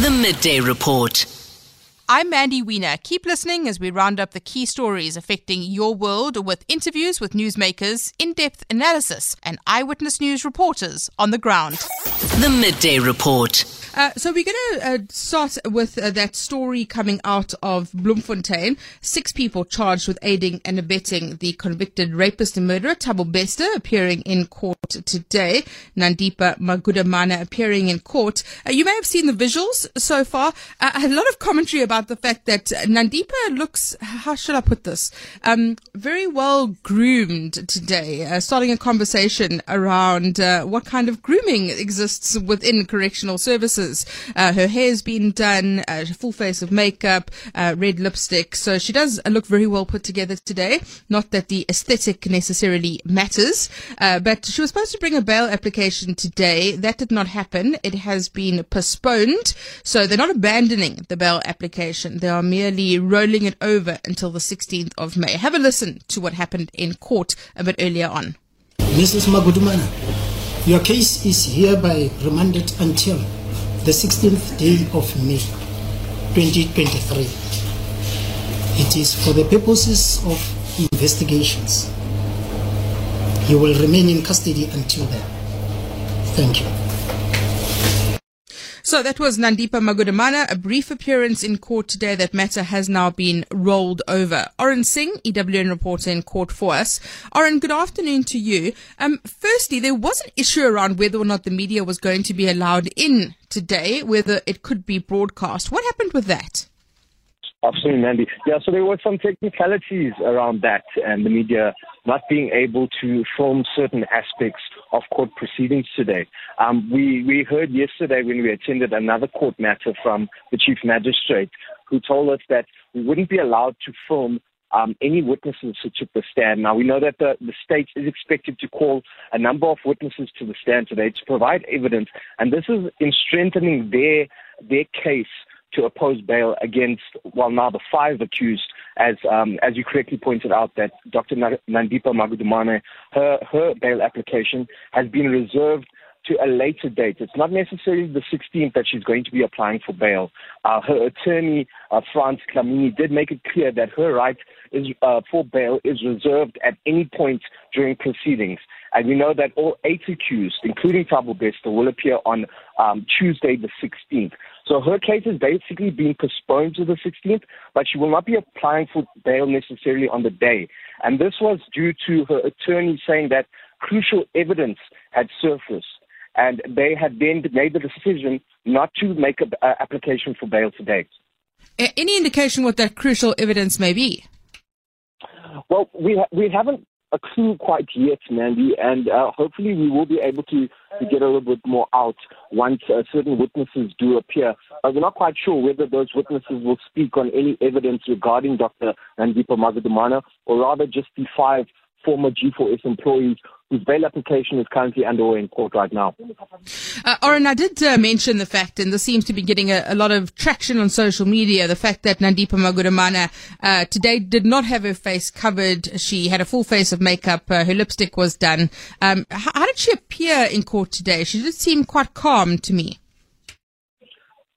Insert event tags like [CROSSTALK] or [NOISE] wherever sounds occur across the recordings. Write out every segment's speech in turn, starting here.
The Midday Report. I'm Mandy Wiener. Keep listening as we round up the key stories affecting your world with interviews with newsmakers, in depth analysis, and eyewitness news reporters on the ground. The Midday Report. Uh, so we're going to uh, start with uh, that story coming out of Bloemfontein. Six people charged with aiding and abetting the convicted rapist and murderer Thabo Bester appearing in court today. Nandipha Magudumana appearing in court. Uh, you may have seen the visuals so far. Uh, a lot of commentary about the fact that Nandipha looks, how should I put this, um, very well groomed today, starting a conversation around what kind of grooming exists within correctional services glasses. Uh, her hair's been done, uh, full face of makeup, uh, red lipstick. So she does look very well put together today. Not that the aesthetic necessarily matters, uh, but she was supposed to bring a bail application today. That did not happen. It has been postponed. So they're not abandoning the bail application. They are merely rolling it over until the 16th of May. Have a listen to what happened in court a bit earlier on. Mrs. Magudumana, your case is hereby remanded until the 16th day of May 2023. It is for the purposes of investigations. You will remain in custody until then. Thank you. So that was Nandipha Magudumana, a brief appearance in court today. That matter has now been rolled over. Orrin Singh, EWN reporter in court for us. Orrin, good afternoon to you. Um, firstly, there was an issue around whether or not the media was going to be allowed in today, whether it could be broadcast. What happened with that? Absolutely, Mandy. Yeah, so there were some technicalities around that and the media not being able to film certain aspects of court proceedings today. Um, we, we heard yesterday when we attended another court matter from the chief magistrate who told us that we wouldn't be allowed to film um, any witnesses who took the stand. Now, we know that the, the state is expected to call a number of witnesses to the stand today to provide evidence, and this is in strengthening their, their case to oppose bail against, well, now the five accused, as um, as you correctly pointed out, that Dr. Nandipha Magudumana, her her bail application has been reserved to a later date. It's not necessarily the 16th that she's going to be applying for bail. Uh, her attorney, uh, Frans Dlamini, did make it clear that her right is, uh, for bail is reserved at any point during proceedings. And we know that all eight accused, including Thabo Bester, will appear on um, Tuesday the 16th. So her case is basically being postponed to the 16th, but she will not be applying for bail necessarily on the day. And this was due to her attorney saying that crucial evidence had surfaced. And they had then made the decision not to make an application for bail today. Any indication what that crucial evidence may be? Well, we ha- we haven't a clue quite yet, Mandy, and uh, hopefully we will be able to, to get a little bit more out once uh, certain witnesses do appear. But we're not quite sure whether those witnesses will speak on any evidence regarding Dr. Nandipha Magudumana or rather just the five former G4S employees whose bail application is currently underway in court right now. Uh, Orrin, I did uh, mention the fact, and this seems to be getting a, a, lot of traction on social media, the fact that Nandipha Magudumana uh, today did not have her face covered. She had a full face of makeup. Uh, her lipstick was done. Um, how, how, did she appear in court today? She did seem quite calm to me.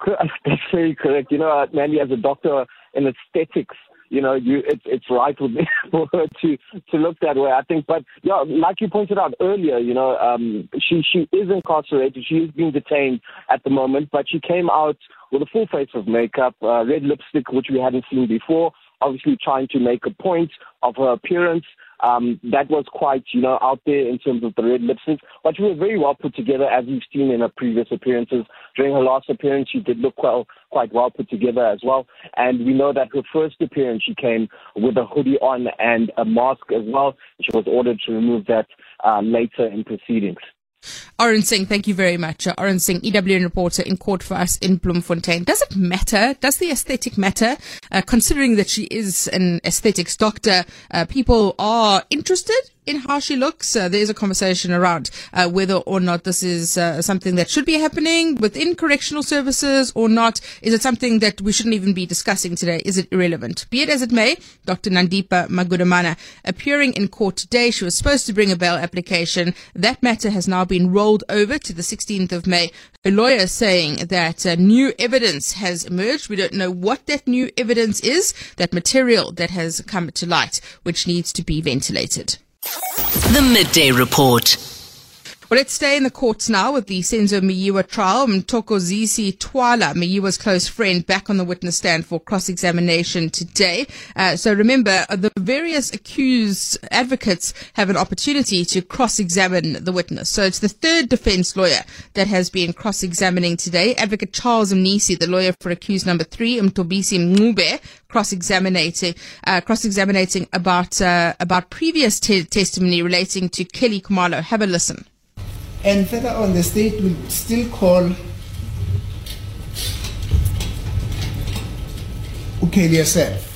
[LAUGHS] That's very correct. You know, uh, Mandy, as a doctor in aesthetics, you know, you it's it's right with me [LAUGHS] to to look that way. I think, but yeah, like you pointed out earlier, you know, um, she she is incarcerated. She is being detained at the moment, but she came out with a full face of makeup, uh, red lipstick, which we hadn't seen before. Obviously, trying to make a point of her appearance. Um, that was quite, you know, out there in terms of the red lipstick, but she was very well put together, as you've seen in her previous appearances. During her last appearance, she did look well, quite well put together as well. And we know that her first appearance, she came with a hoodie on and a mask as well. She was ordered to remove that uh, later in proceedings. Orrin Singh, thank you very much. Uh, Orrin Singh, EWN reporter in court for us in Bloemfontein. Does it matter? Does the aesthetic matter? Uh, considering that she is an aesthetics doctor, uh, people are interested in how she looks? Uh, there's a conversation around uh, whether or not this is uh, something that should be happening within correctional services or not. Is it something that we shouldn't even be discussing today? Is it irrelevant? Be it as it may, Dr. Nandipha Magudumana appearing in court today. She was supposed to bring a bail application. That matter has now been rolled over to the 16th of May. Her lawyer saying that uh, new evidence has emerged. We don't know what that new evidence is, that material that has come to light, which needs to be ventilated. The Midday Report. Well, let's stay in the courts now with the Senzo Meyiwa trial. Mtoko Mthokozisi Thwala, Meyiwa's close friend, back on the witness stand for cross-examination today. Uh, so remember, uh, the various accused advocates have an opportunity to cross-examine the witness. So it's the third defense lawyer that has been cross-examining today. Advocate Charles Mnisi, the lawyer for accused number three, Mthobisi Mncube, cross-examining, uh, cross-examining about, uh, about previous te- testimony relating to Kelly Khumalo. Have a listen. And further on, the state will still call Ukeli herself.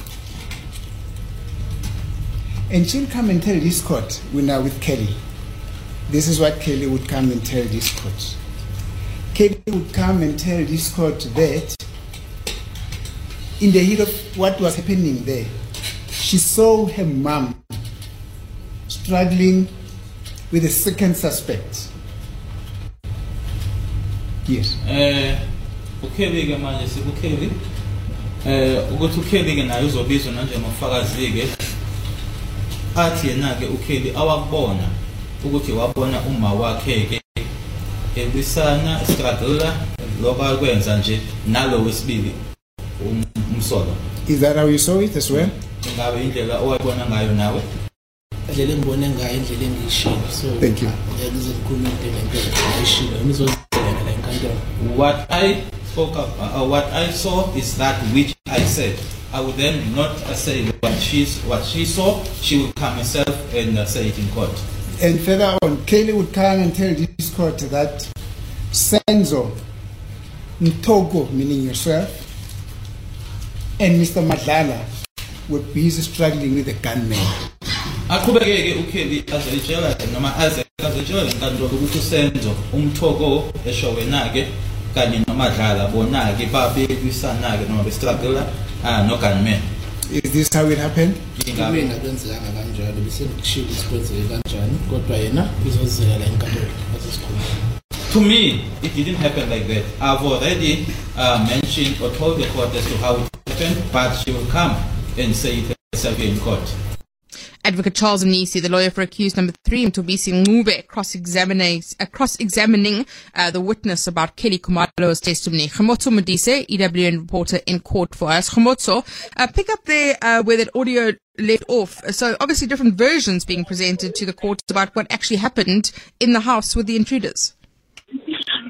And she'll come and tell this court, we're now with Kelly. This is what Kelly would come and tell this court. Kelly would come and tell this court that in the heat of what was happening there, she saw her mom struggling with a second suspect. Yes. eh uKelly ke manje? sikuKelly eh ukuthi uKelly ke naye uzobizwa nanjengomfakazi ke athi yena ke uKelly awakubona ukuthi wabona uma wakhe ke ebisana struggle lokakwenza nje nalo wesibili um- umsolo. Is that how you saw it as well? ingabe indlela owayibona ngayo nawe? Indlela engibone ngayo indlela engiyishilo. So Thank you. ngize ngikhulume into lento ngiyishilo enkantolo what I spoke of, uh, what I saw is that which I said. I would then not uh, say what she's what she saw. She would come herself and uh, say it in court. And further on, Kelly would come and tell this court that Senzo, Ntogo, meaning yourself, and Mr. Madlala were busy struggling with the gunman. aqhubeke-ke ukelly noma aze ukuthi usenzo umthoko esho wena-ke kanye nomadlala bona-ke babelwisana-ke noma bestruggle no-gunman Is this how it happened? kube ingabe ngakwenzekanga kanjalo ukuthi kwenzeke kanjani kodwa yena izozizela la enkantolo To me, it didn't happen like that. I've already uh, mentioned or told the court as to how it happened, but she will come and say it herself in court. Advocate Charles Mnisi, the lawyer for accused number three, Mthobisi Mncube, cross-examining, uh, cross-examining uh, the witness about Kelly Khumalo's testimony. Kgomotso Modise, EWN reporter in court for us. Kgomotso, uh, pick up there uh, where that audio left off. So obviously different versions being presented to the court about what actually happened in the house with the intruders.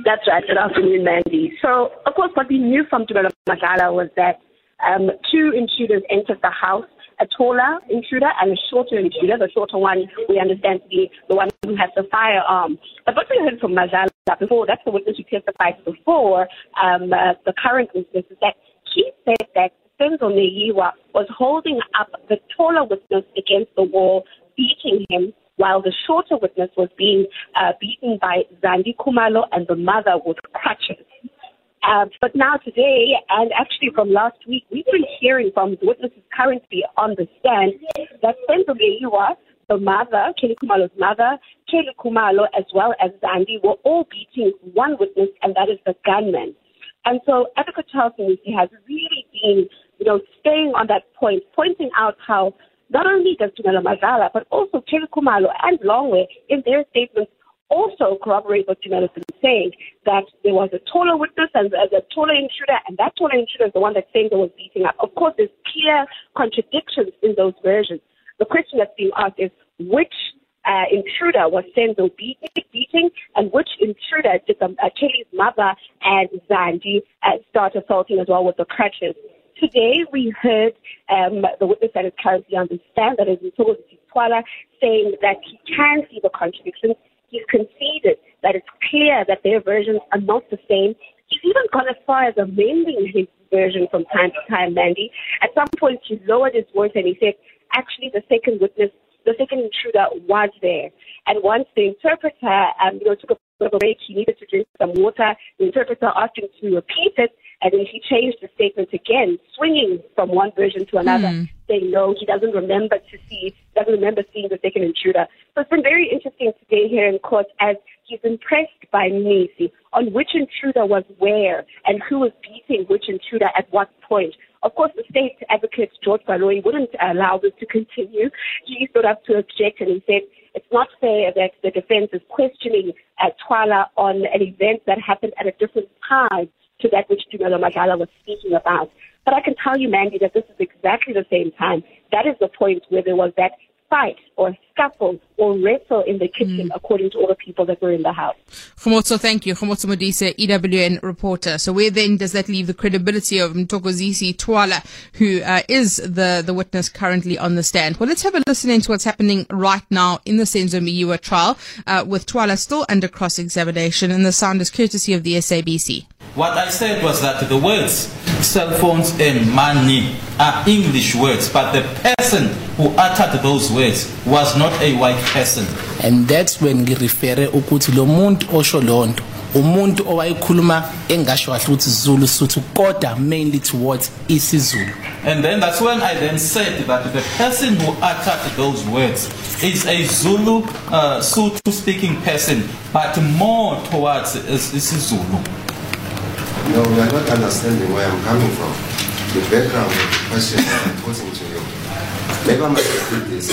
That's right. Good afternoon, Mandy. So, of course, what we knew from Tumelo Madlala was that um, two intruders entered the house, a taller intruder and a shorter intruder. The shorter one we understand to be the one who has the firearm. But what we heard from Madlala before, that's the witness who testified before, um, uh, the current witness, is that she said that Senzo Meyiwa was holding up the taller witness against the wall, beating him while the shorter witness was being uh, beaten by Zandi Khumalo and the mother with crutches. Uh, but now today, and actually from last week, we've been hearing from witnesses currently on the stand that Senzo Meyiwa, the mother, Kelly Khumalo's mother, Kelly Khumalo, as well as Zandi, were all beating one witness, and that is the gunman. And so Advocate Charles Mnisi has really been, you know, staying on that point, pointing out how not only does Tumelo Madlala, but also Kelly Khumalo and Longwe in their statements also corroborate what Tumelo's been saying, that there was a taller witness and a, a taller intruder, and that taller intruder is the one that Senzo was beating up. Of course, there's clear contradictions in those versions. The question that's being asked is which uh, intruder was Senzo beating, beating, and which intruder did the, uh, mother and Zandi uh, start assaulting as well with the crutches. Today we heard um, the witness that is currently on the stand, that is Ntokozi Thwala, saying that he can see the contradictions. He's conceded that it's clear that their versions are not the same. He's even gone as far as amending his version from time to time, Mandy. At some point, he lowered his voice and he said, actually, the second witness the second intruder was there. And once the interpreter, um, you know, took a break, he needed to drink some water. The interpreter asked him to repeat it, and then he changed the statement again, swinging from one version to another, Hmm. Saying no, he doesn't remember to see, doesn't remember seeing the second intruder. So it's been very interesting today here in court as he's impressed by Mnisi on which intruder was where and who was beating which intruder at what point. Of course, the state advocate, George Baloyi, wouldn't allow this to continue. He stood up to object and he said, it's not fair that the defense is questioning uh, Thwala on an event that happened at a different time to that which Tumelo Madlala was speaking about. But I can tell you, Mandy, that this is exactly the same time. That is the point where there was that fight or scuffle or wrestle in the kitchen, according to all the people that were in the house. Kgomotso, thank you. Kgomotso Modise, EWN reporter. So where then does that leave the credibility of Mthokozisi Thwala, who uh, is the, the witness currently on the stand? Well, let's have a listen into what's happening right now in the Senzo Meyiwa trial, uh, with Thwala still under cross-examination, and the sound is courtesy of the SABC. What I said was that the words cell phones and money are English words, but the person who uttered those words was not a white person. and that's when ngirefere ukuthi lo muntu osho lonto umuntu owayekhuluma engasho kahle ukuthi Zulu Sotho kodwa mainly towards isiZulu And then that's when I then said that the person who uttered those words is a Zulu, uh, Sotho speaking person, but more towards is, is Zulu. No, you are not understanding where I'm coming from. The background of the question I'm posing to you. Maybe I must repeat this.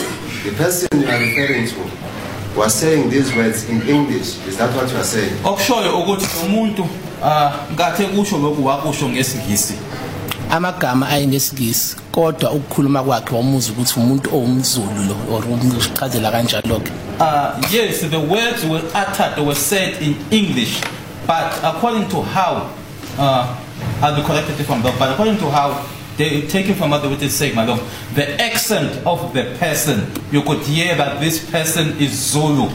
The person you are referring to was saying these words in English. Is that what you are saying? Okushoyo ukuthi umuntu uh, ngathi kusho lokhu wakusho ngesingisi. amagama ayengesingisi kodwa ukukhuluma kwakhe wamuza ukuthi umuntu owumZulu lo or umchazela kanjalo ke Uh, yes, the words were uttered, were said in English, but according to how, uh, I'll be corrected if I'm but according to how they taken from what the witness saying, my lord, the accent of the person, you could hear that this person is Zulu.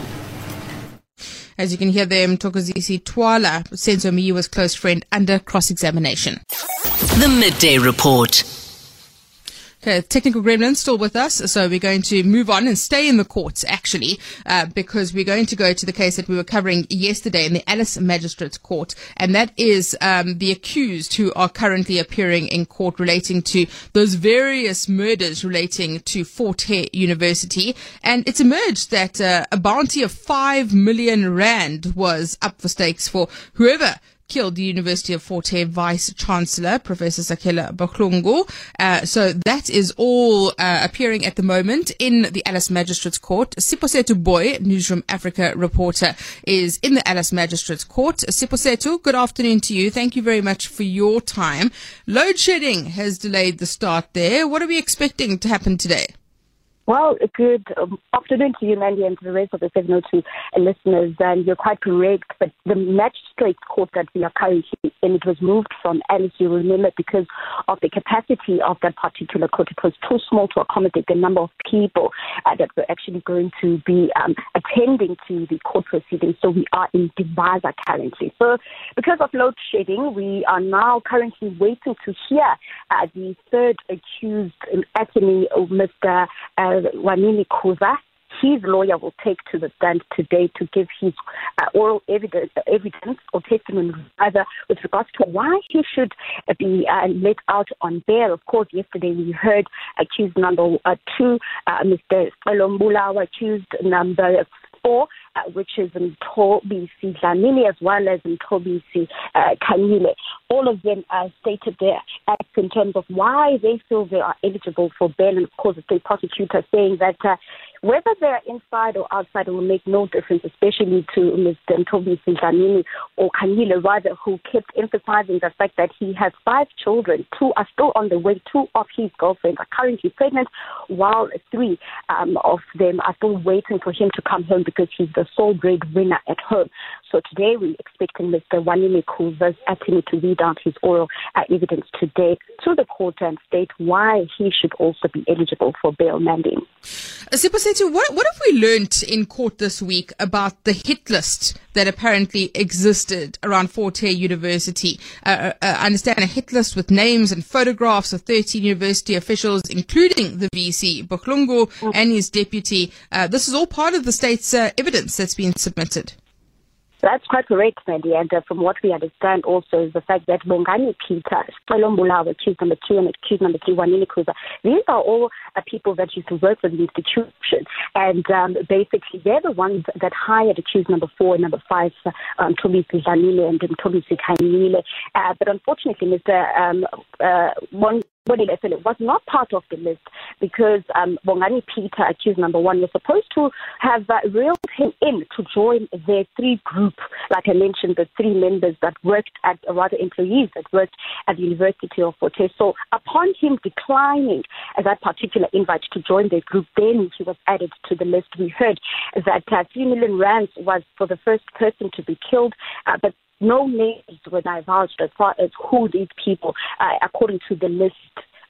As you can hear there, Mthokozisi Thwala, Senzo Meyiwa's close friend, under cross-examination. The Midday Report. Okay, technical gremlin still with us, so we're going to move on and stay in the courts actually, uh, because we're going to go to the case that we were covering yesterday in the Alice Magistrates Court, and that is um, the accused who are currently appearing in court relating to those various murders relating to Fort Hare University, and it's emerged that uh, a bounty of five million rand was up for stakes for whoever killed the University of Fort Hare Vice Chancellor, Professor Sakhela Buhlungu. Uh, so that is all uh, appearing at the moment in the Alice Magistrates Court. Siphosethu Booi, Newzroom Afrika reporter, is in the Alice Magistrates Court. Siphosethu, good afternoon to you. Thank you very much for your time. Load shedding has delayed the start there. What are we expecting to happen today? Well, good um, afternoon to you, Mandy, and to the rest of the 702 listeners. And you're quite correct, but the magistrate court that we are currently in, it was moved from Alice, you remember, because of the capacity of that particular court. It was too small to accommodate the number of people uh, that were actually going to be um, attending to the court proceedings. So we are in Dimbaza currently. So because of load shedding, we are now currently waiting to hear uh, the third accused um, attorney, uh, Mr. Uh, Wanini Kuza. His lawyer will take to the stand today to give his uh, oral evidence, evidence or testimony, rather, with regards to why he should uh, be uh, let out on bail. Of course, yesterday we heard accused number uh, two, uh, Mr. Olombula, accused number four, uh, which is Mtobi Dlamini as well as in Mtobi uh, Kanyile. All of them are stated their acts in terms of why they feel they are eligible for bail. And of course, the state prosecutor saying that uh, whether they're inside or outside it will make no difference, especially to Mr. Mtobi Dlamini or Kanyile, rather, who kept emphasizing the fact that he has five children. Two are still on the way. Two of his girlfriends are currently pregnant, while three um, of them are still waiting for him to come home because he's the sole breadwinner at home. So today we're expecting Mr. Wanile Kuva's attorney to read out his oral uh, evidence today to the court and state why he should also be eligible for bail mandate. Sipho Siphosethu, what, what have we learnt in court this week about the hit list that apparently existed around Fort Hare University? Uh, uh, I understand a hit list with names and photographs of 13 university officials, including the VC, Buhlungu, and his deputy. Uh, this is all part of the state's uh, evidence that's been submitted. That's quite correct, Mandy. And uh, from what we understand also is the fact that Bongani Peter, Sicelo Mbulawe, accused number two, and accused number three, Wanini Kruger, these are all uh, people that used to work for the institution. And um, basically, they're the ones that hired accused number four and number five, uh, um, Toby Zanile and um, Toby Sikhanile. Uh, but unfortunately, Mr. Um, uh, one Body it was not part of the list because um, Bongani Peter, accused number one, was supposed to have uh, reeled him in to join their three group, like I mentioned, the three members that worked at, or rather employees that worked at the University of Fort Hare. So upon him declining that particular invite to join their group, then he was added to the list. We heard that uh, 3 million rands was for the first person to be killed, uh, but no names were divulged as far as who these people, uh, according to the list,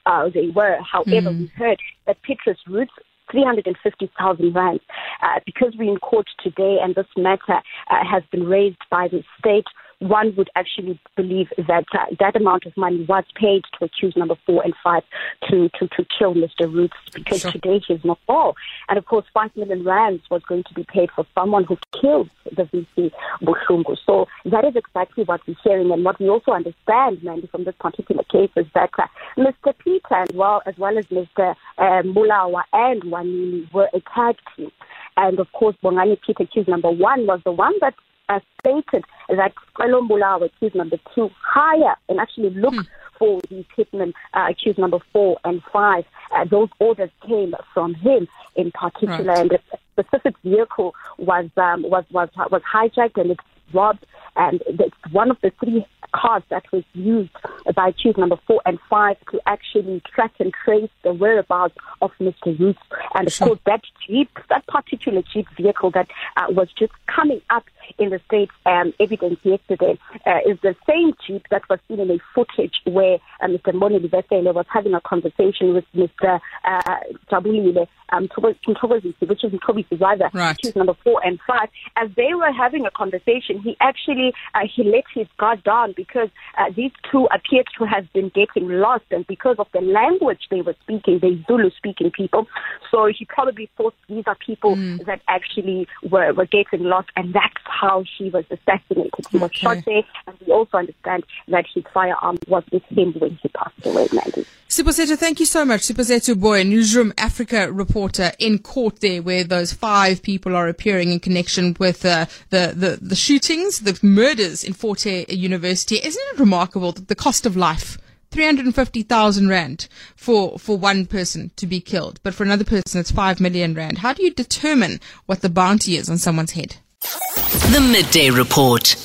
uh, they were. However, mm. we heard that Petrus Roets 350,000 rands. Uh, because we're in court today and this matter uh, has been raised by the state, one would actually believe that uh, that amount of money was paid to accuse number four and five to, to, to kill Mr. Roets because sure. today he's not all. And of course, five million rands was going to be paid for someone who killed the VC Buhlungu. So that is exactly what we're hearing. And what we also understand, Mandy, from this particular case is that uh, Mr. Peter, as well, as well as Mr. Uh, Mbulawe and Wanini, were a tag team. And of course, Bongani Peter, accused number one, was the one that uh, stated that Mbulawe, accused number two, hire and actually look hmm. for the hitmen uh, accused number four and five. Uh, those orders came from him in particular, right. and a specific vehicle was um, was was was hijacked and it's robbed, and it's one of the three cars that was used by chief number four and five to actually track and trace the whereabouts of Mr. Roets. And of course, that Jeep, that particular Jeep vehicle that uh, was just coming up in the state um, evidence yesterday uh, is the same Jeep that was seen in a footage where uh, Mr. Mboneli Vesele was having a conversation with Mr. Uh, Jabulile um, which is Toby's rather, right. number four and five. As they were having a conversation, he actually uh, he let his guard down because uh, these two appeared to have been getting lost, and because of the language they were speaking, they Zulu-speaking people. So he probably thought these are people mm. that actually were, were getting lost, and that's how she was assassinated. He was shot there, and we also understand that his firearm was with him when he passed away, Mandy. Siphosethu, thank you so much. Siphosethu Booi, Newzroom Afrika reporter in court there where those five people are appearing in connection with uh, the, the, the shootings, the murders in Fort Hare University. Isn't it remarkable that the cost of life 350,000 rand for, for one person to be killed, but for another person it's 5 million rand. How do you determine what the bounty is on someone's head? The Midday Report.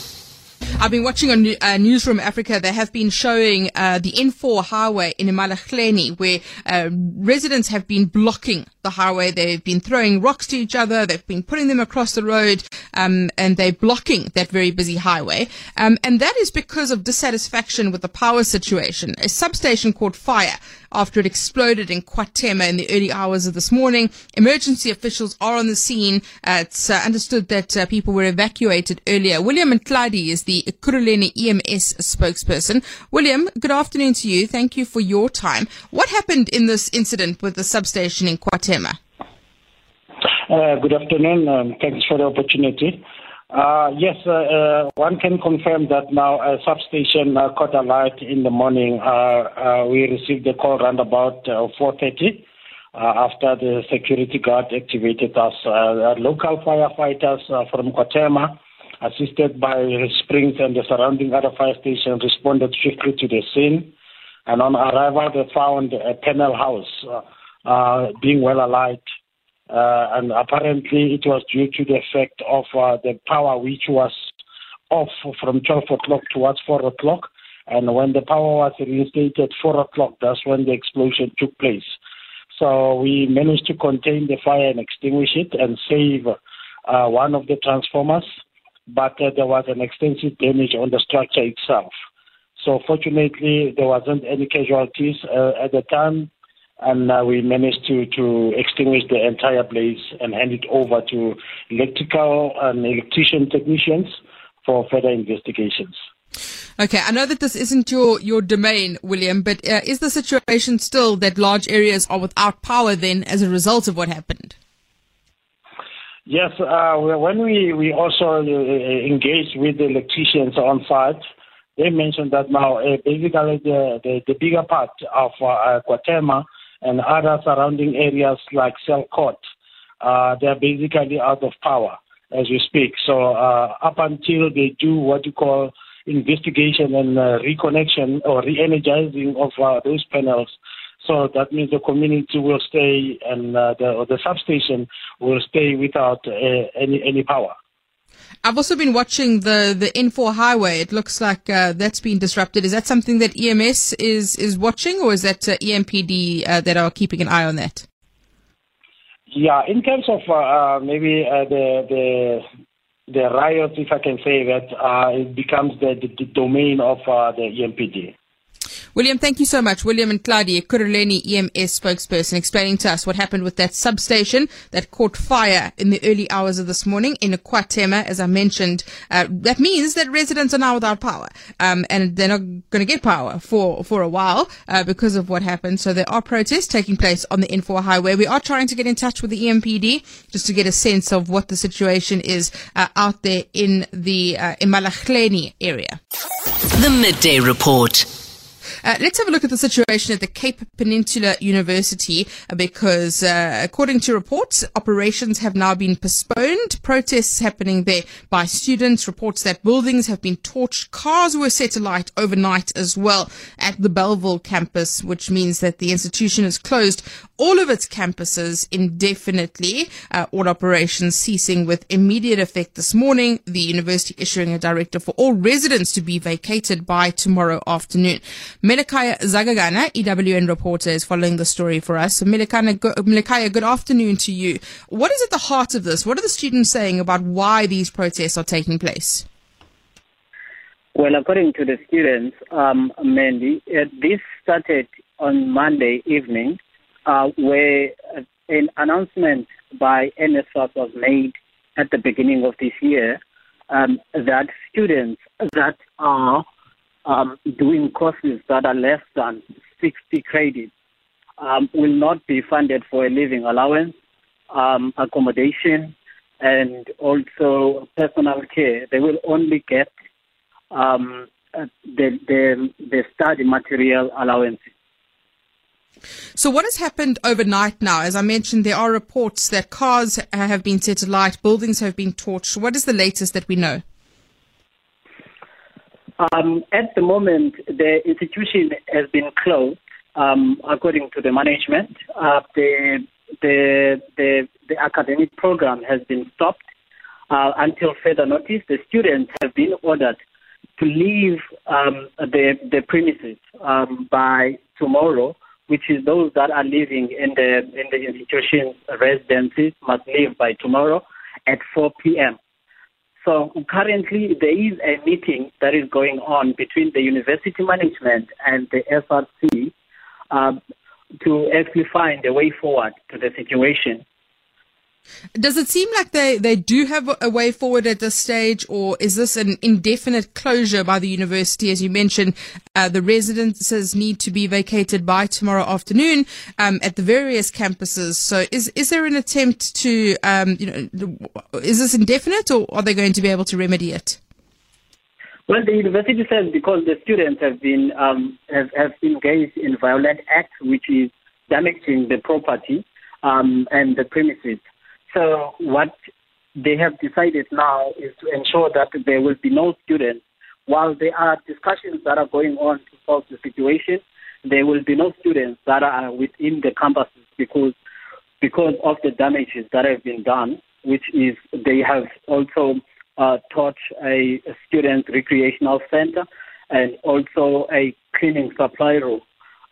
I've been watching on uh, Newzroom Afrika. They have been showing uh, the N4 highway in Emalahleni where uh, residents have been blocking the highway. They've been throwing rocks to each other. They've been putting them across the road, um, and they're blocking that very busy highway. Um, and that is because of dissatisfaction with the power situation. A substation caught fire after it exploded in KwaThema in the early hours of this morning. Emergency officials are on the scene. Uh, it's uh, understood that people were evacuated earlier. William Ntladi is the Ekurhuleni EMS spokesperson. William, good afternoon to you. Thank you for your time. What happened in this incident with the substation in KwaThema? Uh, good afternoon. Um, thanks for the opportunity. Uh, yes, uh, uh, one can confirm that now a substation uh, caught alight in the morning. Uh, uh, we received a call around about 4.30 after the security guard activated us. local firefighters from KwaThema, assisted by Springs and the surrounding other fire stations, responded swiftly to the scene. And on arrival, they found a panel house being well alight uh, and apparently it was due to the effect of uh, the power which was off from 12 o'clock towards 4 o'clock. And when the power was reinstated 4 o'clock, that's when the explosion took place. So we managed to contain the fire and extinguish it and save uh, one of the transformers, but uh, there was an extensive damage on the structure itself. So fortunately, there wasn't any casualties. Uh, at the time, and uh, we managed to, to extinguish the entire blaze and hand it over to electrical and electrician technicians for further investigations. Okay, I know that this isn't your, your domain, William, but uh, is the situation still that large areas are without power then as a result of what happened? Yes, uh, when we, we also uh, engaged with the electricians on site, they mentioned that now uh, basically the, the, the, bigger part of uh, KwaThema and other surrounding areas like Selcourt, uh, they're basically out of power as we speak. So uh, up until they do what you call investigation and uh, reconnection or re-energizing of uh, those panels, so that means the community will stay and uh, the, the substation will stay without uh, any any power. I've also been watching the, the N4 highway. It looks like uh, that's been disrupted. Is that something that EMS is, is watching, or is that uh, EMPD uh, that are keeping an eye on that? Yeah, in terms of uh, maybe uh, the the the riots, if I can say that, it becomes the, the, the domain of the EMPD. William, thank you so much. William and Claudia, Ekurhuleni EMS spokesperson, explaining to us what happened with that substation that caught fire in the early hours of this morning in KwaThema. As I mentioned, uh, that means that residents are now without power, um, and they're not going to get power for for a while uh, because of what happened. So there are protests taking place on the N4 highway. We are trying to get in touch with the EMPD just to get a sense of what the situation is uh, out there in the uh, area. The midday report. Uh, let's have a look at the situation at the Cape Peninsula University uh, because, uh, according to reports, operations have now been postponed. Protests happening there by students. Reports that buildings have been torched. Cars were set alight overnight as well at the Bellville campus, which means that the institution is closed all of its campuses indefinitely. Uh, all operations ceasing with immediate effect this morning. The university issuing a directive for all residents to be vacated by tomorrow afternoon. Melekaya Zagagana, EWN reporter, is following the story for us. So Melekaya, good afternoon to you. What is at the heart of this? What are the students saying about why these protests are taking place? Well, according to the students, um, Mandy, uh, this started on Monday evening, uh, where an announcement by NSFAS was made at the beginning of this year um, that students that are um, doing courses that are less than 60 credits um, will not be funded for a living allowance, um, accommodation, and also personal care. They will only get um, uh, the, the, the study material allowances. So, what has happened overnight now? As I mentioned, there are reports that cars have been set alight, buildings have been torched. What is the latest that we know? Um, at the moment, the institution has been closed, um, according to the management. Uh, the, the, the, the academic program has been stopped uh, until further notice. The students have been ordered to leave um, the, the premises um, by tomorrow, which is those that are living in the, in the institution's residences must leave by tomorrow at 4 p.m. So currently there is a meeting that is going on between the university management and the SRC um, to actually find a way forward to the situation. Does it seem like they, they do have a way forward at this stage, or is this an indefinite closure by the university? As you mentioned, uh, the residences need to be vacated by tomorrow afternoon um, at the various campuses. So, is is there an attempt to, um, you know, is this indefinite, or are they going to be able to remedy it? Well, the university says because the students have been um, have, have engaged in violent acts, which is damaging the property um, and the premises. So what they have decided now is to ensure that there will be no students. While there are discussions that are going on to solve the situation, there will be no students that are within the campuses because because of the damages that have been done, which is they have also uh, touched a, student recreational center and also a cleaning supply room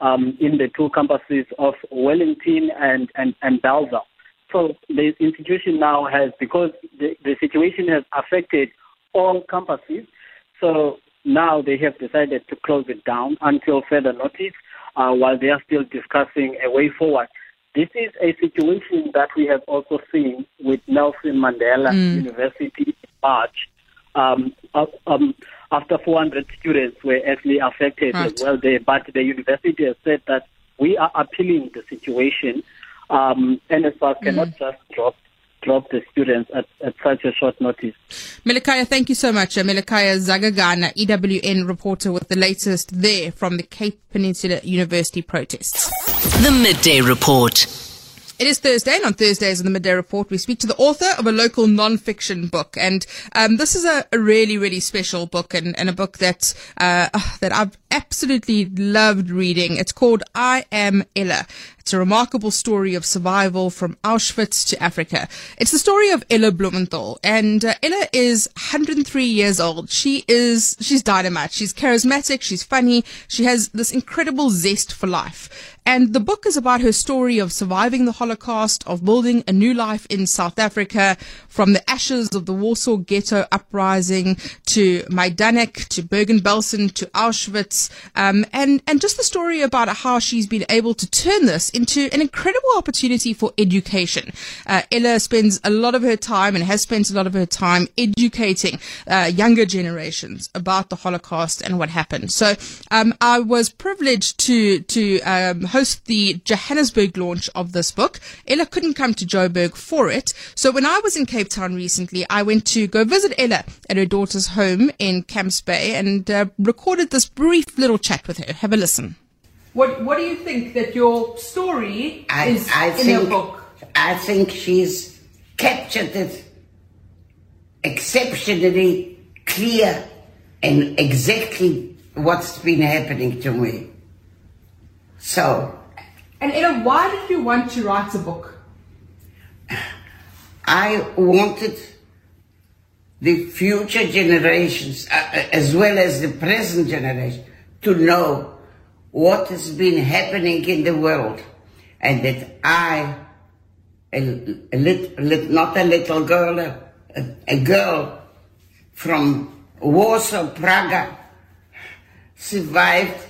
um, in the two campuses of Wellington and, and, and Bellville. So the institution now has, because the, the situation has affected all campuses, so now they have decided to close it down until further notice. uh, while they are still discussing a way forward. This is a situation that we have also seen with Nelson Mandela mm. University in March. Um, um, after 400 students were actually affected right. as well there, but the university has said that we are appealing the situation. Um, NSFAS mm. cannot just drop drop the students at, at such a short notice. Melikaya, thank you so much. Uh, Melikaya Zagagana, EWN reporter with the latest there from the Cape Peninsula University protests. The Midday Report. It is Thursday, and on Thursdays in the Midday Report, we speak to the author of a local non-fiction book. And um, this is a, a, really, really special book and, and a book that uh, that I've absolutely loved reading. It's called I Am Ella. It's a remarkable story of survival from Auschwitz to Africa. It's the story of Ella Blumenthal, and uh, Ella is 103 years old. She is she's dynamite. She's charismatic. She's funny. She has this incredible zest for life. And the book is about her story of surviving the Holocaust, of building a new life in South Africa, from the ashes of the Warsaw Ghetto uprising to Majdanek, to Bergen-Belsen, to Auschwitz, um, and and just the story about how she's been able to turn this into an incredible opportunity for education. Uh, Ella spends a lot of her time and has spent a lot of her time educating uh, younger generations about the Holocaust and what happened. So um, I was privileged to to um, host the Johannesburg launch of this book. Ella couldn't come to Joburg for it, so when I was in Cape Town recently, I went to go visit Ella at her daughter's home in Camps Bay and uh, recorded this brief little chat with her. Have a listen. What What do you think that your story I, is I in think, book? I think she's captured it exceptionally clear and exactly what's been happening to me. So. And Ella, why did you want to write a book? I wanted the future generations, uh, uh as well as the present generation, to know what has been happening in the world and that I, a, a little, not a little girl, a, a girl from Warsaw, Praga, survived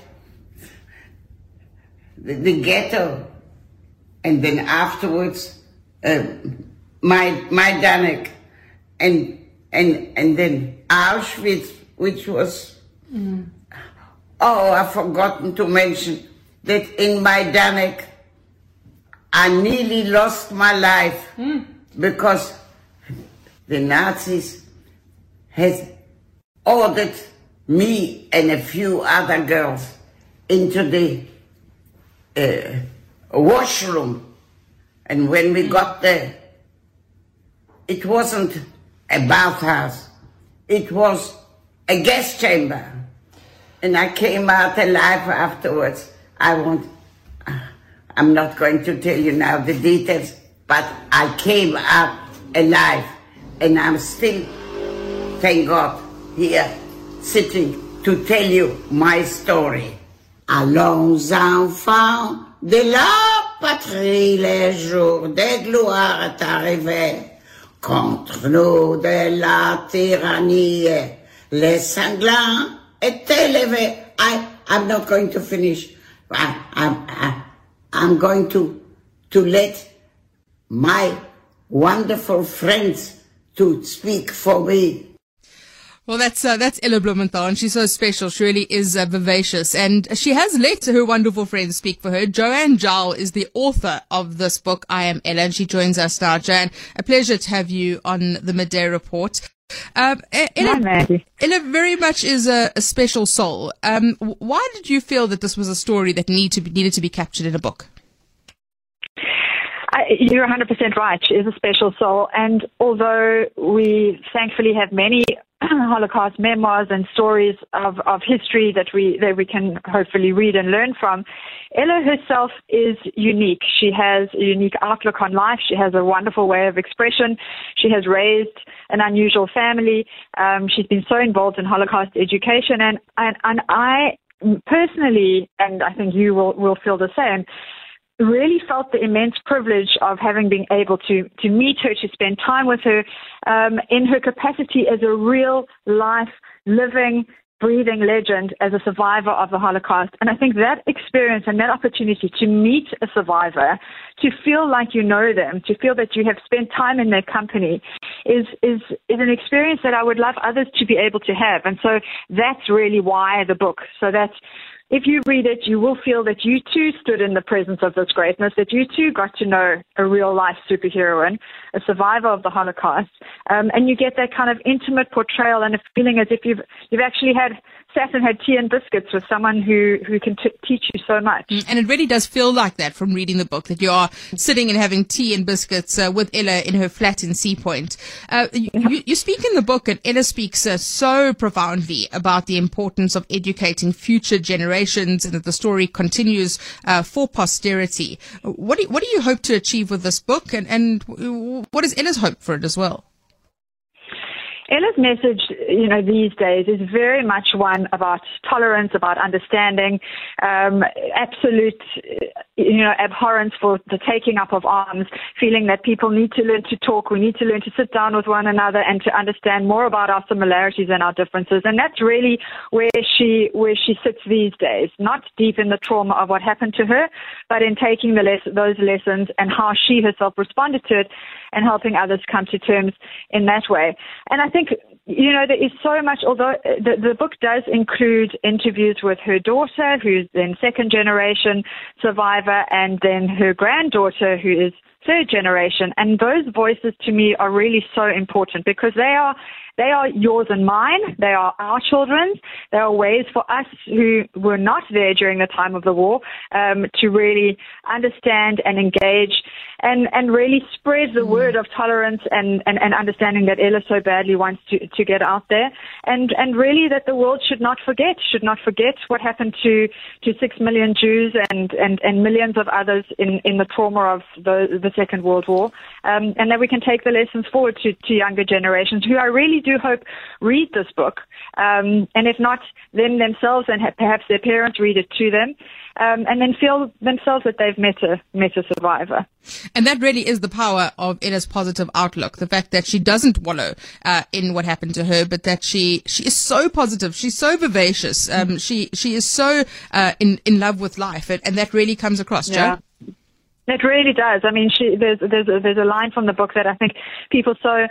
the, the ghetto and then afterwards uh, my Majdanek and and and then Auschwitz, which was mm. Oh, I've forgotten to mention that in Majdanek, I nearly lost my life mm. because the Nazis had ordered me and a few other girls into the uh, washroom. And when we got there, it wasn't a bathhouse. It was a gas chamber and I came out alive afterwards. I won't, I'm not going to tell you now the details, but I came out alive and I'm still, thank God, here sitting to tell you my story. Allons enfants de la patrie, les jours de gloire est arrivé. Contre nous de la tyrannie, les sanglants I, I'm not going to finish. I, I, I'm going to, to let my wonderful friends to speak for me. Well, that's uh, that's Ella Blumenthal, and she's so special. She really is uh, vivacious, and she has let her wonderful friends speak for her. Joanne Jowell is the author of this book, I Am Ella, and she joins us now. Joanne, a pleasure to have you on the Midday Report. Um, Ella, Ella very much is a, a special soul. Um, why did you feel that this was a story that need to be, needed to be captured in a book? You're 100% right. She is a special soul. And although we thankfully have many [CLEARS THROAT] Holocaust memoirs and stories of, of history that we that we can hopefully read and learn from. Ella herself is unique. She has a unique outlook on life. She has a wonderful way of expression. She has raised an unusual family. Um, she's been so involved in Holocaust education, and and, and I personally, and I think you will will feel the same really felt the immense privilege of having been able to to meet her, to spend time with her um, in her capacity as a real life living breathing legend as a survivor of the Holocaust. And I think that experience and that opportunity to meet a survivor, to feel like you know them, to feel that you have spent time in their company is, is, is an experience that I would love others to be able to have. And so that's really why the book. So that's if you read it, you will feel that you too stood in the presence of this greatness, that you too got to know a real life superheroine, a survivor of the Holocaust, um, and you get that kind of intimate portrayal and a feeling as if you've you've actually had sat and had tea and biscuits with someone who who can t- teach you so much. Mm, and it really does feel like that from reading the book that you are sitting and having tea and biscuits uh, with Ella in her flat in Sea Point. Uh, you, you, speak in the book, and Ella speaks uh, so profoundly about the importance of educating future generations, and that the story continues uh, for posterity. What do what do you hope to achieve with this book, and and what is Ella's hope for it as well? Ella's message, you know, these days is very much one about tolerance, about understanding, um, absolute, you know, abhorrence for the taking up of arms, feeling that people need to learn to talk, we need to learn to sit down with one another and to understand more about our similarities and our differences. And that's really where she, where she sits these days, not deep in the trauma of what happened to her, but in taking the les- those lessons and how she herself responded to it and helping others come to terms in that way. And I think, you know, there is so much, although uh, the, the book does include interviews with her daughter, who's then second generation survivor, and then her granddaughter, who is third generation. And those voices to me are really so important because they are they are yours and mine. They are our children. They are ways for us who were not there during the time of the war um, to really understand and engage and, and really spread the mm. word of tolerance and, and, and understanding that Ella so badly wants to, to get out there. And, and really that the world should not forget, should not forget what happened to, to six million Jews and, and, and millions of others in, in the trauma of the, the Second World War. Um, and that we can take the lessons forward to, to younger generations who I really do hope read this book. Um, and if not, them themselves and ha- perhaps their parents read it to them. Um, and then feel themselves that they've met a, met a survivor. And that really is the power of Ella's positive outlook. The fact that she doesn't wallow uh, in what happened to her, but that she she is so positive. She's so vivacious. Um. She she is so uh, in in love with life, and, and that really comes across, yeah. Joe. It really does. I mean, she, there's there's a, there's a line from the book that I think people so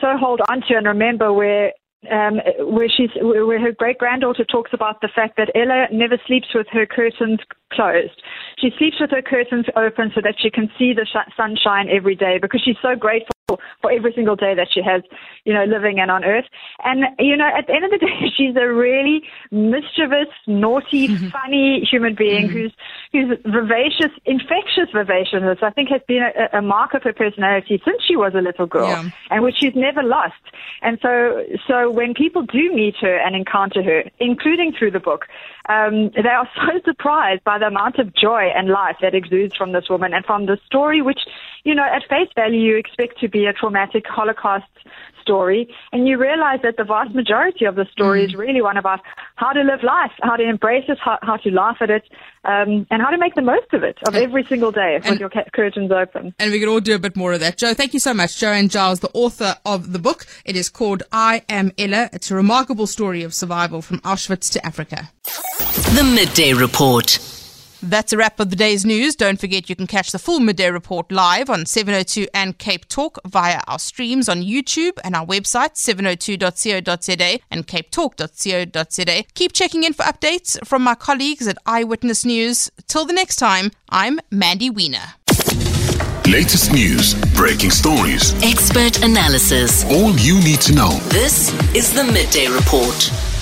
so hold on to and remember where um, where she's where her great granddaughter talks about the fact that Ella never sleeps with her curtains closed. She sleeps with her curtains open so that she can see the sh- sunshine every day because she's so grateful for every single day that she has, you know, living and on earth. And, you know, at the end of the day, [LAUGHS] she's a really mischievous, naughty, mm-hmm. [LAUGHS] funny human being mm-hmm. who's, who's vivacious, infectious vivaciousness, I think has been a, a mark of her personality since she was a little girl yeah. and which she's never lost. And so, so when people do meet her and encounter her, including through the book, um, they are [LAUGHS] so surprised by the amount of joy and life that exudes from this woman and from the story, which, you know, at face value you expect to be a traumatic Holocaust story, and you realize that the vast majority of the story mm. is really one about how to live life, how to embrace it, how, how to laugh at it, um, and how to make the most of it, of every single day and, with your curtains open. And we could all do a bit more of that. Joe, thank you so much. Joanne Jowell, the author of the book. It is called I Am Ella. It's a remarkable story of survival from Auschwitz to Africa. The Midday Report. That's a wrap of the day's news. Don't forget you can catch the full midday report live on 702 and Cape Talk via our streams on YouTube and our website 702.co.za and capetalk.co.za. Keep checking in for updates from my colleagues at Eyewitness News. Till the next time, I'm Mandy Wiener. Latest news, breaking stories, expert analysis. All you need to know. This is the Midday Report.